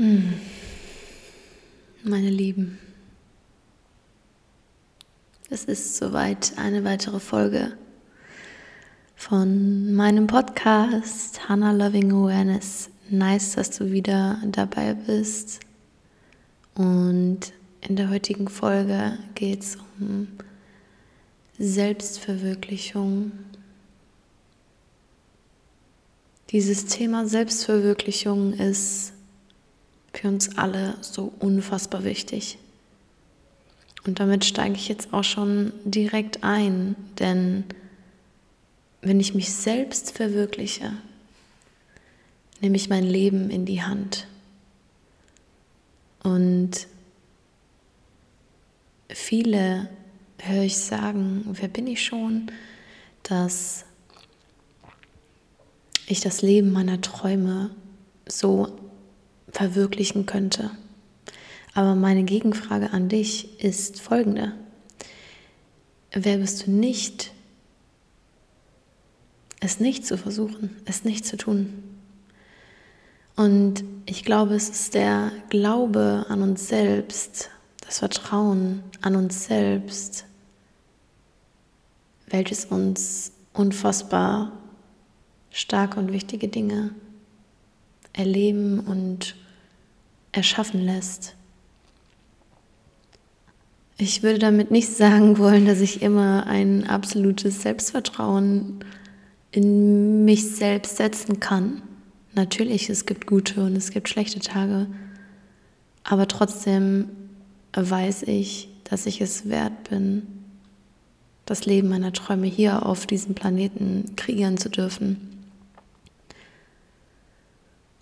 Hm. Meine Lieben, es ist soweit eine weitere Folge von meinem Podcast Hannah Loving Awareness. Nice, dass du wieder dabei bist. Und in der heutigen Folge geht es um Selbstverwirklichung. Dieses Thema Selbstverwirklichung ist für uns alle so unfassbar wichtig. Und damit steige ich jetzt auch schon direkt ein, denn wenn ich mich selbst verwirkliche, nehme ich mein Leben in die Hand. Und viele höre ich sagen, wer bin ich schon, dass ich das Leben meiner Träume so verwirklichen könnte. Aber meine Gegenfrage an dich ist folgende. Wer bist du nicht, es nicht zu versuchen, es nicht zu tun? Und ich glaube, es ist der Glaube an uns selbst, das Vertrauen an uns selbst, welches uns unfassbar starke und wichtige Dinge erleben und erschaffen lässt. Ich würde damit nicht sagen wollen, dass ich immer ein absolutes Selbstvertrauen in mich selbst setzen kann. Natürlich, es gibt gute und es gibt schlechte Tage, aber trotzdem weiß ich, dass ich es wert bin, das Leben meiner Träume hier auf diesem Planeten kreieren zu dürfen.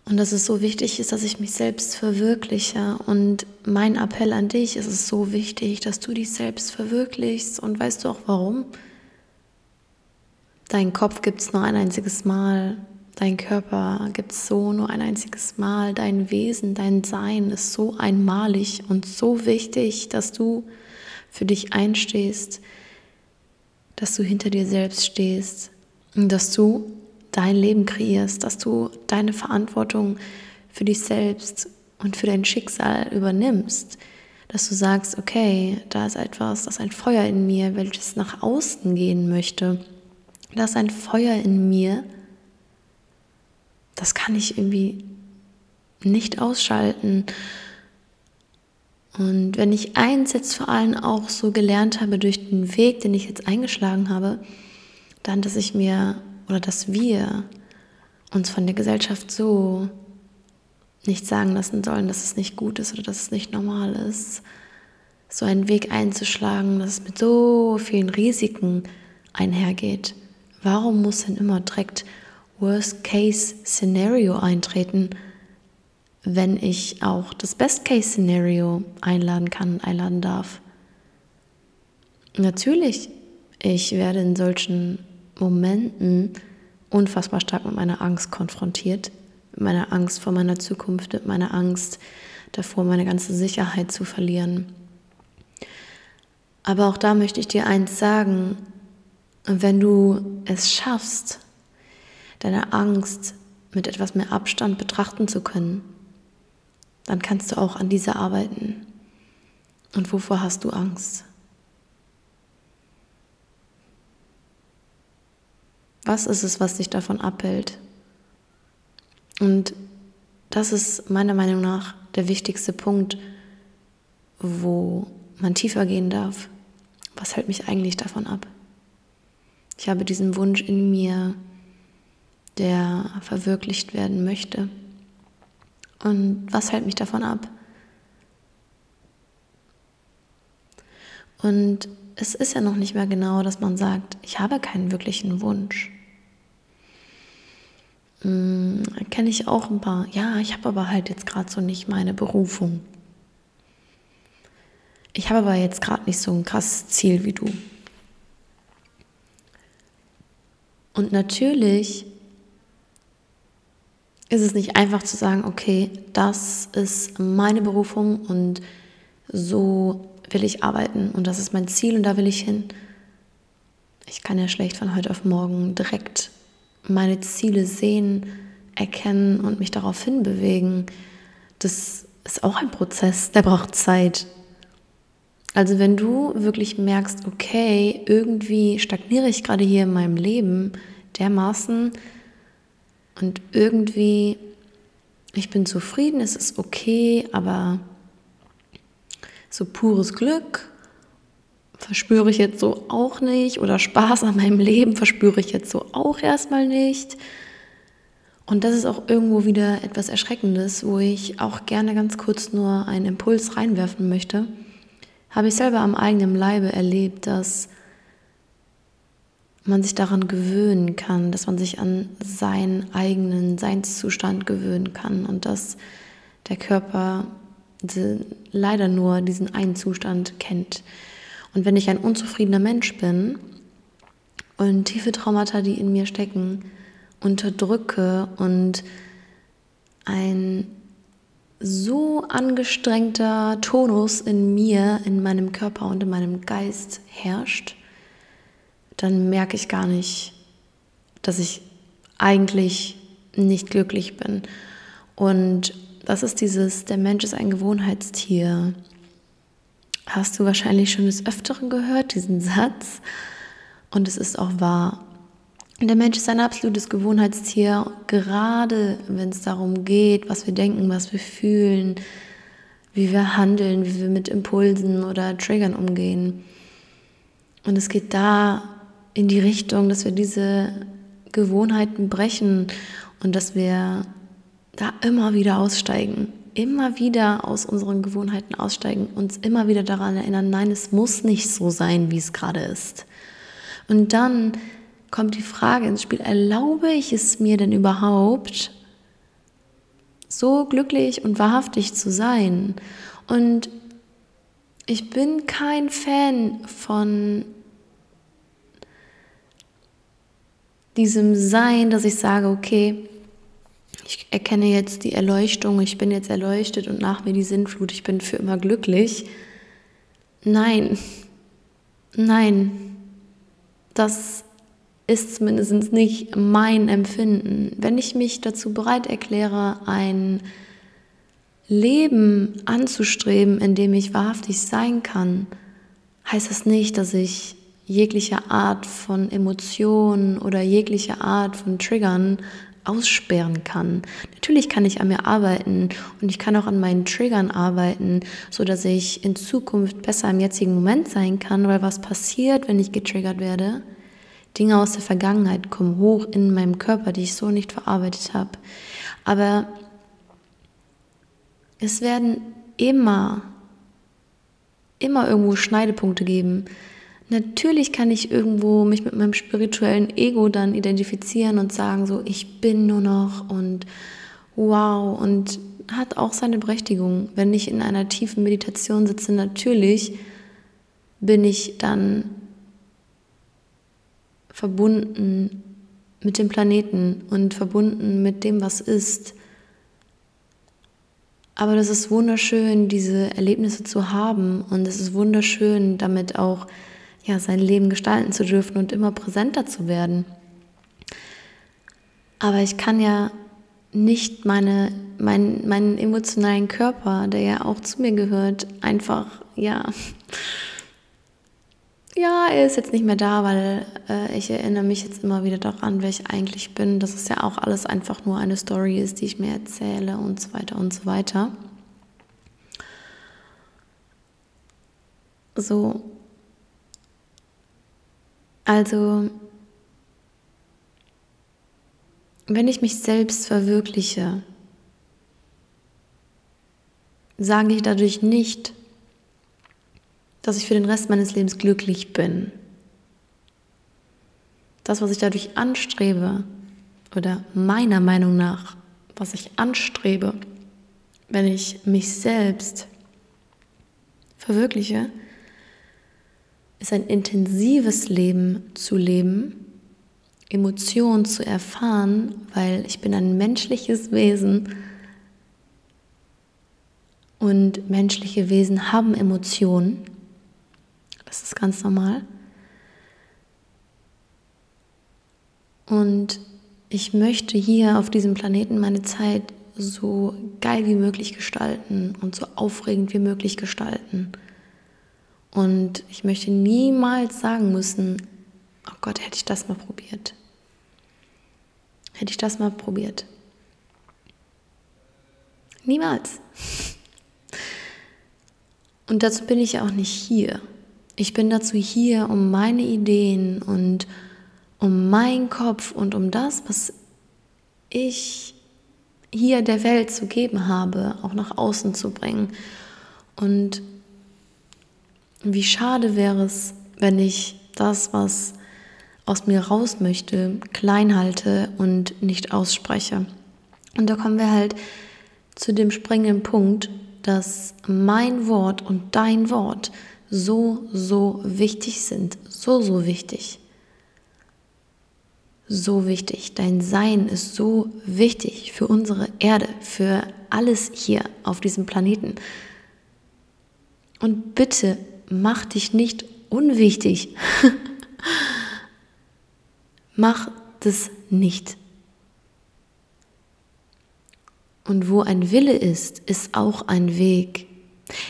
Und dass es so wichtig ist, dass ich mich selbst verwirkliche. Und mein Appell an dich ist es so wichtig, dass du dich selbst verwirklichst. Und weißt du auch warum? Dein Kopf gibt es nur ein einziges Mal. Dein Körper gibt es so nur ein einziges Mal. Dein Wesen, dein Sein ist so einmalig und so wichtig, dass du für dich einstehst, dass du hinter dir selbst stehst und dass du dein Leben kreierst, dass du deine Verantwortung für dich selbst und für dein Schicksal übernimmst, dass du sagst, okay, da ist etwas, das ist ein Feuer in mir, welches nach außen gehen möchte. Da ist ein Feuer in mir, das kann ich irgendwie nicht ausschalten. Und wenn ich eins jetzt vor allem auch so gelernt habe durch den Weg, den ich jetzt eingeschlagen habe, dann, dass ich mir oder dass wir uns von der Gesellschaft so nicht sagen lassen sollen, dass es nicht gut ist oder dass es nicht normal ist, so einen Weg einzuschlagen, dass es mit so vielen Risiken einhergeht. Warum muss denn immer direkt Worst-Case-Szenario eintreten, wenn ich auch das Best-Case-Szenario einladen kann und einladen darf? Natürlich, ich werde in solchen Momenten unfassbar stark mit meiner Angst konfrontiert, mit meiner Angst vor meiner Zukunft, mit meiner Angst davor, meine ganze Sicherheit zu verlieren. Aber auch da möchte ich dir eins sagen, wenn du es schaffst, deine Angst mit etwas mehr Abstand betrachten zu können, dann kannst du auch an dieser arbeiten. Und wovor hast du Angst? Was ist es, was dich davon abhält? Und das ist meiner Meinung nach der wichtigste Punkt, wo man tiefer gehen darf. Was hält mich eigentlich davon ab? Ich habe diesen Wunsch in mir, der verwirklicht werden möchte. Und was hält mich davon ab? Und es ist ja noch nicht mehr genau, dass man sagt, ich habe keinen wirklichen Wunsch. Hm, Kenne ich auch ein paar. Ja, ich habe aber halt jetzt gerade so nicht meine Berufung. Ich habe aber jetzt gerade nicht so ein krasses Ziel wie du. Und natürlich ist es nicht einfach zu sagen, okay, das ist meine Berufung und so will ich arbeiten und das ist mein Ziel und da will ich hin. Ich kann ja schlecht von heute auf morgen direkt meine Ziele sehen, erkennen und mich darauf hinbewegen. das ist auch ein Prozess, der braucht Zeit. Also wenn du wirklich merkst, okay, irgendwie stagniere ich gerade hier in meinem Leben dermaßen und irgendwie, ich bin zufrieden, es ist okay, aber so pures Glück verspüre ich jetzt so auch nicht oder Spaß an meinem Leben verspüre ich jetzt so auch erstmal nicht. Und das ist auch irgendwo wieder etwas Erschreckendes, wo ich auch gerne ganz kurz nur einen Impuls reinwerfen möchte. Habe ich selber am eigenen Leibe erlebt, dass man sich daran gewöhnen kann, dass man sich an seinen eigenen Seinszustand gewöhnen kann und dass der Körper leider nur diesen einen Zustand kennt. Und wenn ich ein unzufriedener Mensch bin und tiefe Traumata, die in mir stecken, unterdrücke und ein so angestrengter Tonus in mir, in meinem Körper und in meinem Geist herrscht, dann merke ich gar nicht, dass ich eigentlich nicht glücklich bin. Und das ist dieses, der Mensch ist ein Gewohnheitstier. Hast du wahrscheinlich schon des Öfteren gehört, diesen Satz. Und es ist auch wahr. Der Mensch ist ein absolutes Gewohnheitstier, gerade wenn es darum geht, was wir denken, was wir fühlen, wie wir handeln, wie wir mit Impulsen oder Triggern umgehen. Und es geht da in die Richtung, dass wir diese Gewohnheiten brechen und dass wir da immer wieder aussteigen, immer wieder aus unseren Gewohnheiten aussteigen, uns immer wieder daran erinnern, nein, es muss nicht so sein, wie es gerade ist. Und dann kommt die Frage ins Spiel, erlaube ich es mir denn überhaupt, so glücklich und wahrhaftig zu sein? Und ich bin kein Fan von diesem Sein, dass ich sage, okay, ich erkenne jetzt die Erleuchtung, ich bin jetzt erleuchtet und nach mir die Sinnflut, ich bin für immer glücklich. Nein, nein, das ist zumindest nicht mein Empfinden. Wenn ich mich dazu bereit erkläre, ein Leben anzustreben, in dem ich wahrhaftig sein kann, heißt das nicht, dass ich jegliche Art von Emotionen oder jegliche Art von Triggern aussperren kann. Natürlich kann ich an mir arbeiten und ich kann auch an meinen Triggern arbeiten, so dass ich in Zukunft besser im jetzigen Moment sein kann, weil was passiert, wenn ich getriggert werde? Dinge aus der Vergangenheit kommen hoch in meinem Körper, die ich so nicht verarbeitet habe. Aber es werden immer, immer irgendwo Schneidepunkte geben. Natürlich kann ich irgendwo mich mit meinem spirituellen Ego dann identifizieren und sagen, so, ich bin nur noch und wow und hat auch seine Berechtigung. Wenn ich in einer tiefen Meditation sitze, natürlich bin ich dann verbunden mit dem Planeten und verbunden mit dem, was ist. Aber das ist wunderschön, diese Erlebnisse zu haben und es ist wunderschön, damit auch ja, sein Leben gestalten zu dürfen und immer präsenter zu werden. Aber ich kann ja nicht meine, mein, meinen emotionalen Körper, der ja auch zu mir gehört, einfach, ja, ja, er ist jetzt nicht mehr da, weil äh, ich erinnere mich jetzt immer wieder daran, wer ich eigentlich bin, dass es ja auch alles einfach nur eine Story ist, die ich mir erzähle und so weiter und so weiter. So. Also, wenn ich mich selbst verwirkliche, sage ich dadurch nicht, dass ich für den Rest meines Lebens glücklich bin. Das, was ich dadurch anstrebe, oder meiner Meinung nach, was ich anstrebe, wenn ich mich selbst verwirkliche, ist ein intensives Leben zu leben, Emotionen zu erfahren, weil ich bin ein menschliches Wesen und menschliche Wesen haben Emotionen das ist ganz normal. Und ich möchte hier auf diesem Planeten meine Zeit so geil wie möglich gestalten und so aufregend wie möglich gestalten. Und ich möchte niemals sagen müssen, oh Gott, hätte ich das mal probiert. Hätte ich das mal probiert. Niemals. Und dazu bin ich auch nicht hier. Ich bin dazu hier, um meine Ideen und um meinen Kopf und um das, was ich hier der Welt zu geben habe, auch nach außen zu bringen. Und wie schade wäre es, wenn ich das, was aus mir raus möchte, klein halte und nicht ausspreche. Und da kommen wir halt zu dem springenden Punkt, dass mein Wort und dein Wort so, so wichtig sind. So, so wichtig. So wichtig. Dein Sein ist so wichtig für unsere Erde, für alles hier auf diesem Planeten. Und bitte mach dich nicht unwichtig. mach das nicht. Und wo ein Wille ist, ist auch ein Weg.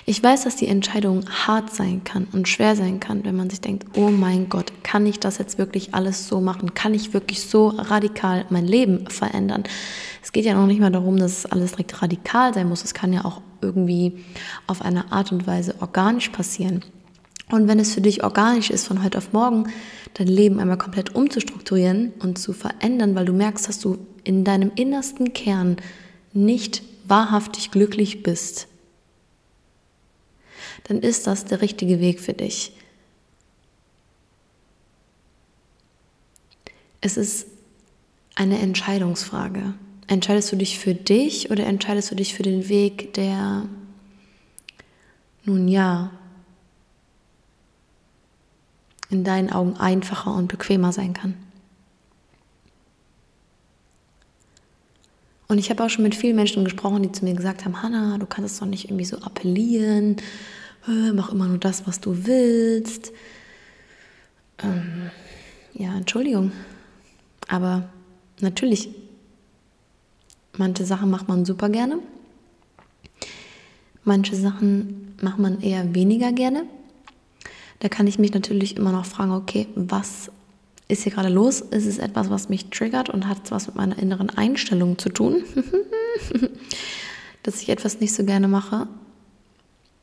Ich weiß, dass die Entscheidung hart sein kann und schwer sein kann, wenn man sich denkt, oh mein Gott, kann ich das jetzt wirklich alles so machen? Kann ich wirklich so radikal mein Leben verändern? Es geht ja noch nicht mal darum, dass alles direkt radikal sein muss. Es kann ja auch irgendwie auf eine Art und Weise organisch passieren. Und wenn es für dich organisch ist, von heute auf morgen dein Leben einmal komplett umzustrukturieren und zu verändern, weil du merkst, dass du in deinem innersten Kern nicht wahrhaftig glücklich bist, dann ist das der richtige Weg für dich. Es ist eine Entscheidungsfrage. Entscheidest du dich für dich oder entscheidest du dich für den Weg, der, nun ja, in deinen Augen einfacher und bequemer sein kann? Und ich habe auch schon mit vielen Menschen gesprochen, die zu mir gesagt haben, Hanna, du kannst es doch nicht irgendwie so appellieren, mach immer nur das, was du willst. Ähm, ja, Entschuldigung. Aber natürlich, manche Sachen macht man super gerne. Manche Sachen macht man eher weniger gerne. Da kann ich mich natürlich immer noch fragen, okay, was ist hier gerade los? Ist es etwas, was mich triggert und hat was mit meiner inneren Einstellung zu tun? Dass ich etwas nicht so gerne mache?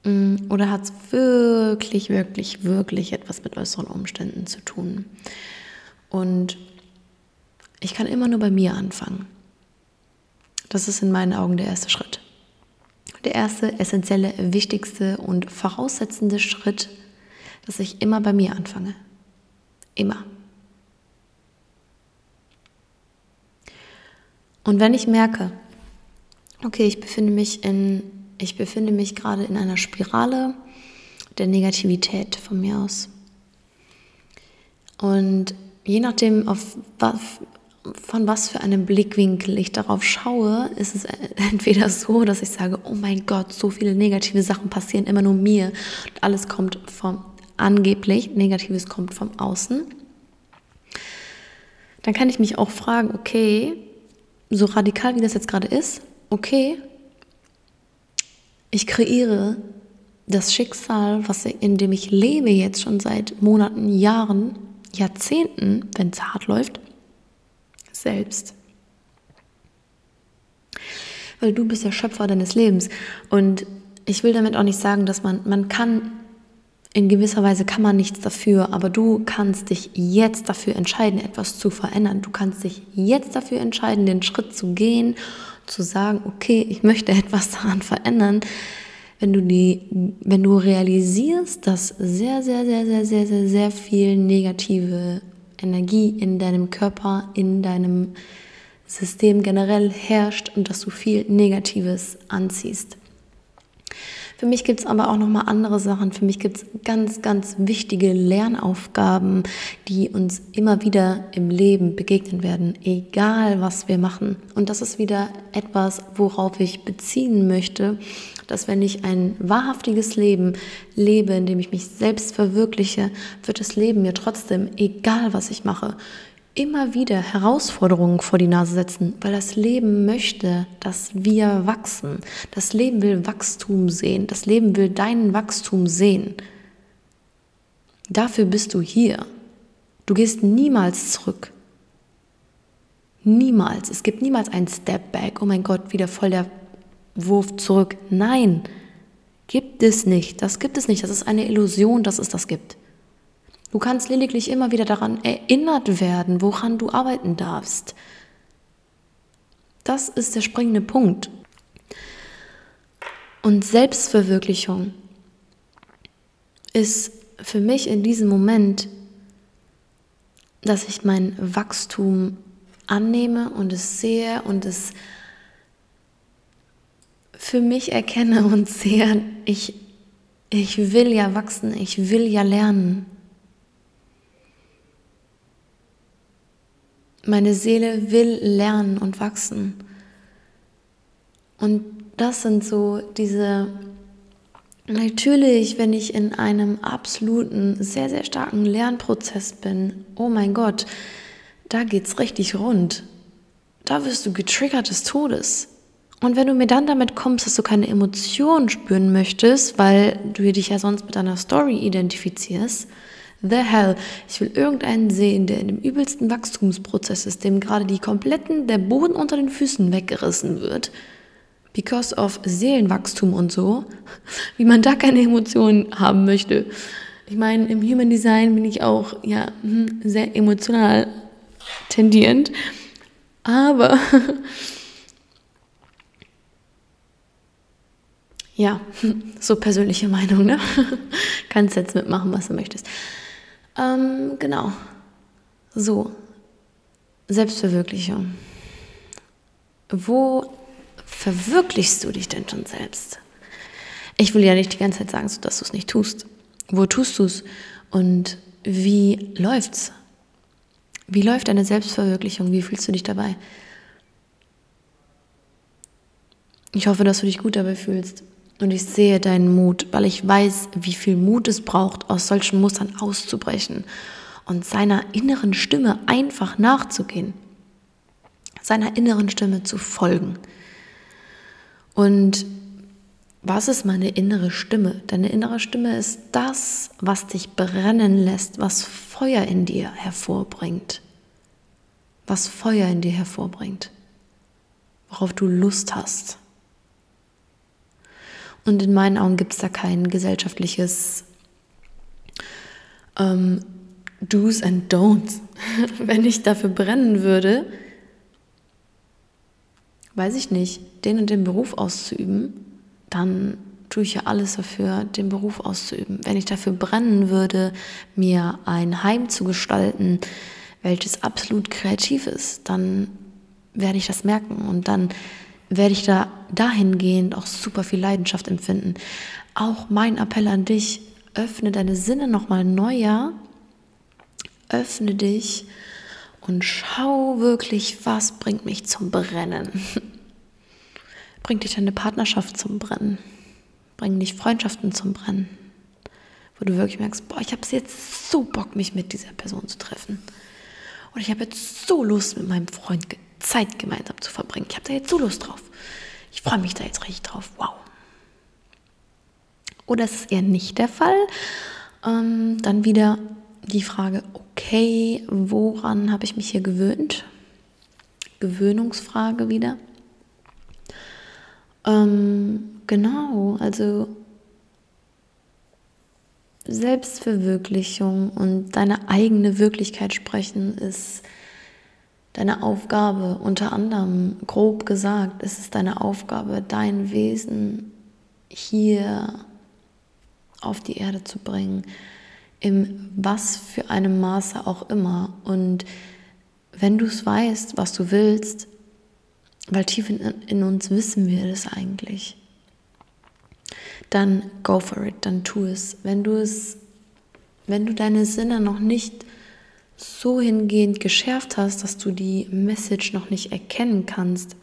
Mm, oder hat es wirklich, wirklich, wirklich etwas mit äußeren Umständen zu tun? Und ich kann immer nur bei mir anfangen. Das ist in meinen Augen der erste Schritt. Der erste, essentielle, wichtigste und voraussetzende Schritt, dass ich immer bei mir anfange. Immer. Und wenn ich merke, okay, ich befinde mich in, ich befinde mich gerade in einer Spirale der Negativität von mir aus. Und je nachdem, auf von was für einem Blickwinkel ich darauf schaue, ist es entweder so, dass ich sage, oh mein Gott, so viele negative Sachen passieren immer nur mir und alles kommt vom angeblich, Negatives kommt vom Außen. Dann kann ich mich auch fragen, okay, so radikal wie das jetzt gerade ist, okay, ich kreiere das Schicksal, was, in dem ich lebe jetzt schon seit Monaten, Jahren, Jahrzehnten, wenn es hart läuft, selbst. Weil du bist der Schöpfer deines Lebens. Und ich will damit auch nicht sagen, dass man, man kann in gewisser Weise kann man nichts dafür, aber du kannst dich jetzt dafür entscheiden, etwas zu verändern. Du kannst dich jetzt dafür entscheiden, den Schritt zu gehen, zu sagen, okay, ich möchte etwas daran verändern. Wenn du die, wenn du realisierst, dass sehr, sehr, sehr, sehr, sehr, sehr, sehr viel negative Energie in deinem Körper, in deinem System generell herrscht und dass du viel Negatives anziehst. Für mich gibt es aber auch nochmal andere Sachen. Für mich gibt es ganz, ganz wichtige Lernaufgaben, die uns immer wieder im Leben begegnen werden, egal was wir machen. Und das ist wieder etwas, worauf ich beziehen möchte, dass wenn ich ein wahrhaftiges Leben lebe, in dem ich mich selbst verwirkliche, wird das Leben mir trotzdem, egal was ich mache, immer wieder Herausforderungen vor die Nase setzen, weil das Leben möchte, dass wir wachsen. Das Leben will Wachstum sehen. Das Leben will dein Wachstum sehen. Dafür bist du hier. Du gehst niemals zurück. Niemals. Es gibt niemals einen Step back. Oh mein Gott, wieder voll der Wurf zurück. Nein, gibt es nicht. Das gibt es nicht. Das ist eine Illusion, dass es das gibt. Du kannst lediglich immer wieder daran erinnert werden, woran du arbeiten darfst. Das ist der springende Punkt. Und Selbstverwirklichung ist für mich in diesem Moment, dass ich mein Wachstum annehme und es sehe und es für mich erkenne und sehe, ich, ich will ja wachsen, ich will ja lernen. Meine Seele will lernen und wachsen. Und das sind so diese Natürlich, wenn ich in einem absoluten, sehr, sehr starken Lernprozess bin, oh mein Gott, da geht's richtig rund. Da wirst du getriggert des Todes. Und wenn du mir dann damit kommst, dass du keine Emotionen spüren möchtest, weil du dich ja sonst mit deiner Story identifizierst, the hell, ich will irgendeinen sehen, der in dem übelsten Wachstumsprozess ist, dem gerade die kompletten, der Boden unter den Füßen weggerissen wird, because of Seelenwachstum und so, wie man da keine Emotionen haben möchte. Ich meine, im Human Design bin ich auch ja hm, sehr emotional tendierend, aber ja, so persönliche Meinung, ne? Kannst jetzt mitmachen, was du möchtest. Ähm, genau. So, Selbstverwirklichung. Wo verwirklichst du dich denn schon selbst? Ich will ja nicht die ganze Zeit sagen, dass du es nicht tust. Wo tust du es? Und wie läuft's? Wie läuft deine Selbstverwirklichung? Wie fühlst du dich dabei? Ich hoffe, dass du dich gut dabei fühlst. Und ich sehe deinen Mut, weil ich weiß, wie viel Mut es braucht, aus solchen Mustern auszubrechen und seiner inneren Stimme einfach nachzugehen, seiner inneren Stimme zu folgen. Und was ist meine innere Stimme? Deine innere Stimme ist das, was dich brennen lässt, was Feuer in dir hervorbringt. Was Feuer in dir hervorbringt. Worauf du Lust hast. Und in meinen Augen gibt es da kein gesellschaftliches ähm, Do's and Don'ts. Wenn ich dafür brennen würde, weiß ich nicht, den und den Beruf auszuüben, dann tue ich ja alles dafür, den Beruf auszuüben. Wenn ich dafür brennen würde, mir ein Heim zu gestalten, welches absolut kreativ ist, dann werde ich das merken und dann werde ich da dahingehend auch super viel Leidenschaft empfinden. Auch mein Appell an dich, öffne deine Sinne nochmal neuer, öffne dich und schau wirklich, was bringt mich zum Brennen. bringt dich deine Partnerschaft zum Brennen? Bringen dich Freundschaften zum Brennen? Wo du wirklich merkst, boah, ich habe jetzt so Bock, mich mit dieser Person zu treffen. Und ich habe jetzt so Lust, mit meinem Freund Zeit gemeinsam zu verbringen. Ich habe da jetzt so Lust drauf. Ich freue mich da jetzt richtig drauf. Wow. Oder ist es eher nicht der Fall? Ähm, dann wieder die Frage, okay, woran habe ich mich hier gewöhnt? Gewöhnungsfrage wieder. Ähm, genau, also Selbstverwirklichung und deine eigene Wirklichkeit sprechen ist deine Aufgabe, unter anderem grob gesagt, ist es deine Aufgabe, dein Wesen hier auf die Erde zu bringen, im was für einem Maße auch immer. Und wenn du es weißt, was du willst, weil tief in, in uns wissen wir das eigentlich, dann go for it, dann tu es. Wenn du es, wenn du deine Sinne noch nicht so hingehend geschärft hast, dass du die Message noch nicht erkennen kannst,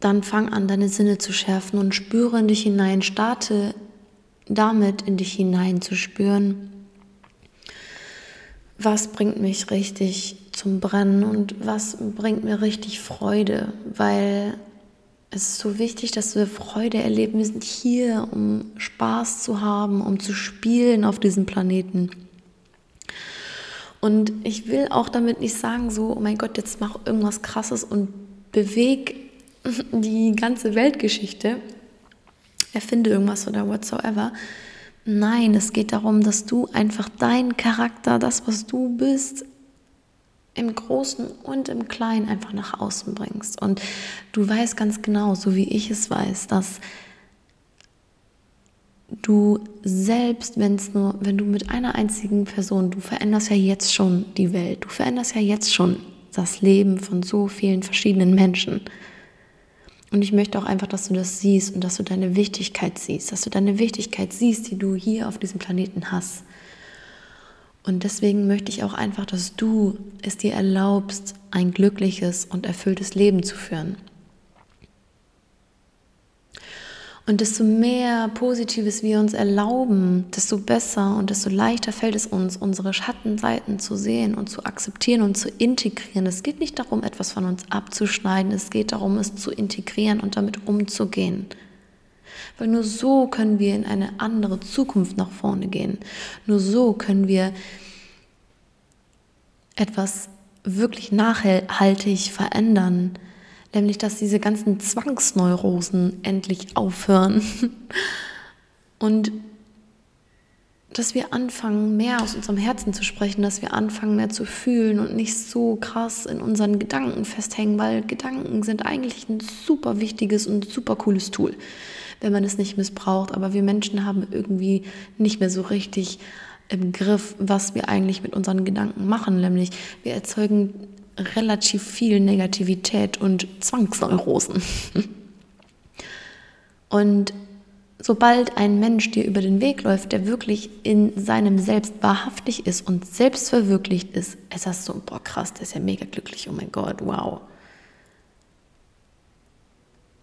dann fang an, deine Sinne zu schärfen und spüre in dich hinein, starte damit in dich hineinzuspüren, was bringt mich richtig zum Brennen und was bringt mir richtig Freude, weil es ist so wichtig, dass wir Freude erleben. Wir sind hier, um Spaß zu haben, um zu spielen auf diesem Planeten. Und ich will auch damit nicht sagen, so, oh mein Gott, jetzt mach irgendwas Krasses und beweg die ganze Weltgeschichte, erfinde irgendwas oder whatsoever. Nein, es geht darum, dass du einfach deinen Charakter, das, was du bist, im Großen und im Kleinen einfach nach außen bringst. Und du weißt ganz genau, so wie ich es weiß, dass du selbst, wenn es nur, wenn du mit einer einzigen Person, du veränderst ja jetzt schon die Welt, du veränderst ja jetzt schon das Leben von so vielen verschiedenen Menschen. Und ich möchte auch einfach, dass du das siehst und dass du deine Wichtigkeit siehst, dass du deine Wichtigkeit siehst, die du hier auf diesem Planeten hast. Und deswegen möchte ich auch einfach, dass du es dir erlaubst, ein glückliches und erfülltes Leben zu führen. Und desto mehr Positives wir uns erlauben, desto besser und desto leichter fällt es uns, unsere Schattenseiten zu sehen und zu akzeptieren und zu integrieren. Es geht nicht darum, etwas von uns abzuschneiden, es geht darum, es zu integrieren und damit umzugehen. Weil nur so können wir in eine andere Zukunft nach vorne gehen. Nur so können wir etwas wirklich nachhaltig verändern. Nämlich dass diese ganzen Zwangsneurosen endlich aufhören. Und dass wir anfangen, mehr aus unserem Herzen zu sprechen, dass wir anfangen, mehr zu fühlen und nicht so krass in unseren Gedanken festhängen, weil Gedanken sind eigentlich ein super wichtiges und super cooles Tool, wenn man es nicht missbraucht. Aber wir Menschen haben irgendwie nicht mehr so richtig im Griff, was wir eigentlich mit unseren Gedanken machen, nämlich wir erzeugen relativ viel Negativität und Zwangsneurosen. Und sobald ein Mensch dir über den Weg läuft, der wirklich in seinem Selbst wahrhaftig ist und selbstverwirklicht ist, ist das so, boah krass, der ist ja mega glücklich, oh mein Gott, wow.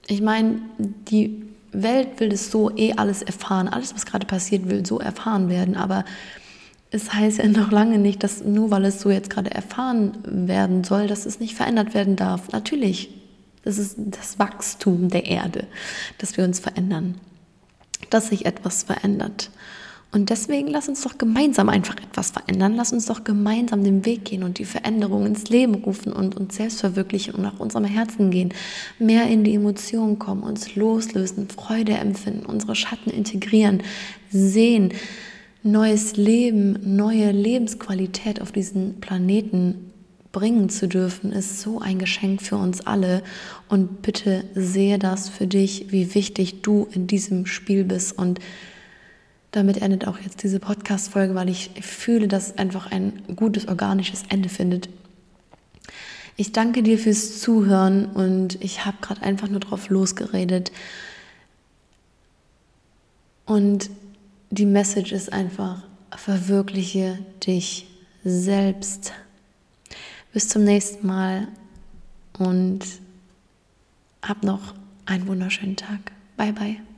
Ich meine, die Welt will es so eh alles erfahren, alles, was gerade passiert, will so erfahren werden, aber es heißt ja noch lange nicht, dass nur weil es so jetzt gerade erfahren werden soll, dass es nicht verändert werden darf. Natürlich, das ist das Wachstum der Erde, dass wir uns verändern, dass sich etwas verändert. Und deswegen lass uns doch gemeinsam einfach etwas verändern. Lass uns doch gemeinsam den Weg gehen und die Veränderung ins Leben rufen und uns selbst verwirklichen und nach unserem Herzen gehen. Mehr in die Emotionen kommen, uns loslösen, Freude empfinden, unsere Schatten integrieren, sehen, neues Leben, neue Lebensqualität auf diesen Planeten bringen zu dürfen, ist so ein Geschenk für uns alle. Und bitte sehe das für dich, wie wichtig du in diesem Spiel bist. Und damit endet auch jetzt diese Podcast-Folge, weil ich fühle, dass einfach ein gutes organisches Ende findet. Ich danke dir fürs Zuhören und ich habe gerade einfach nur drauf losgeredet. Und die Message ist einfach, verwirkliche dich selbst. Bis zum nächsten Mal und hab noch einen wunderschönen Tag. Bye bye.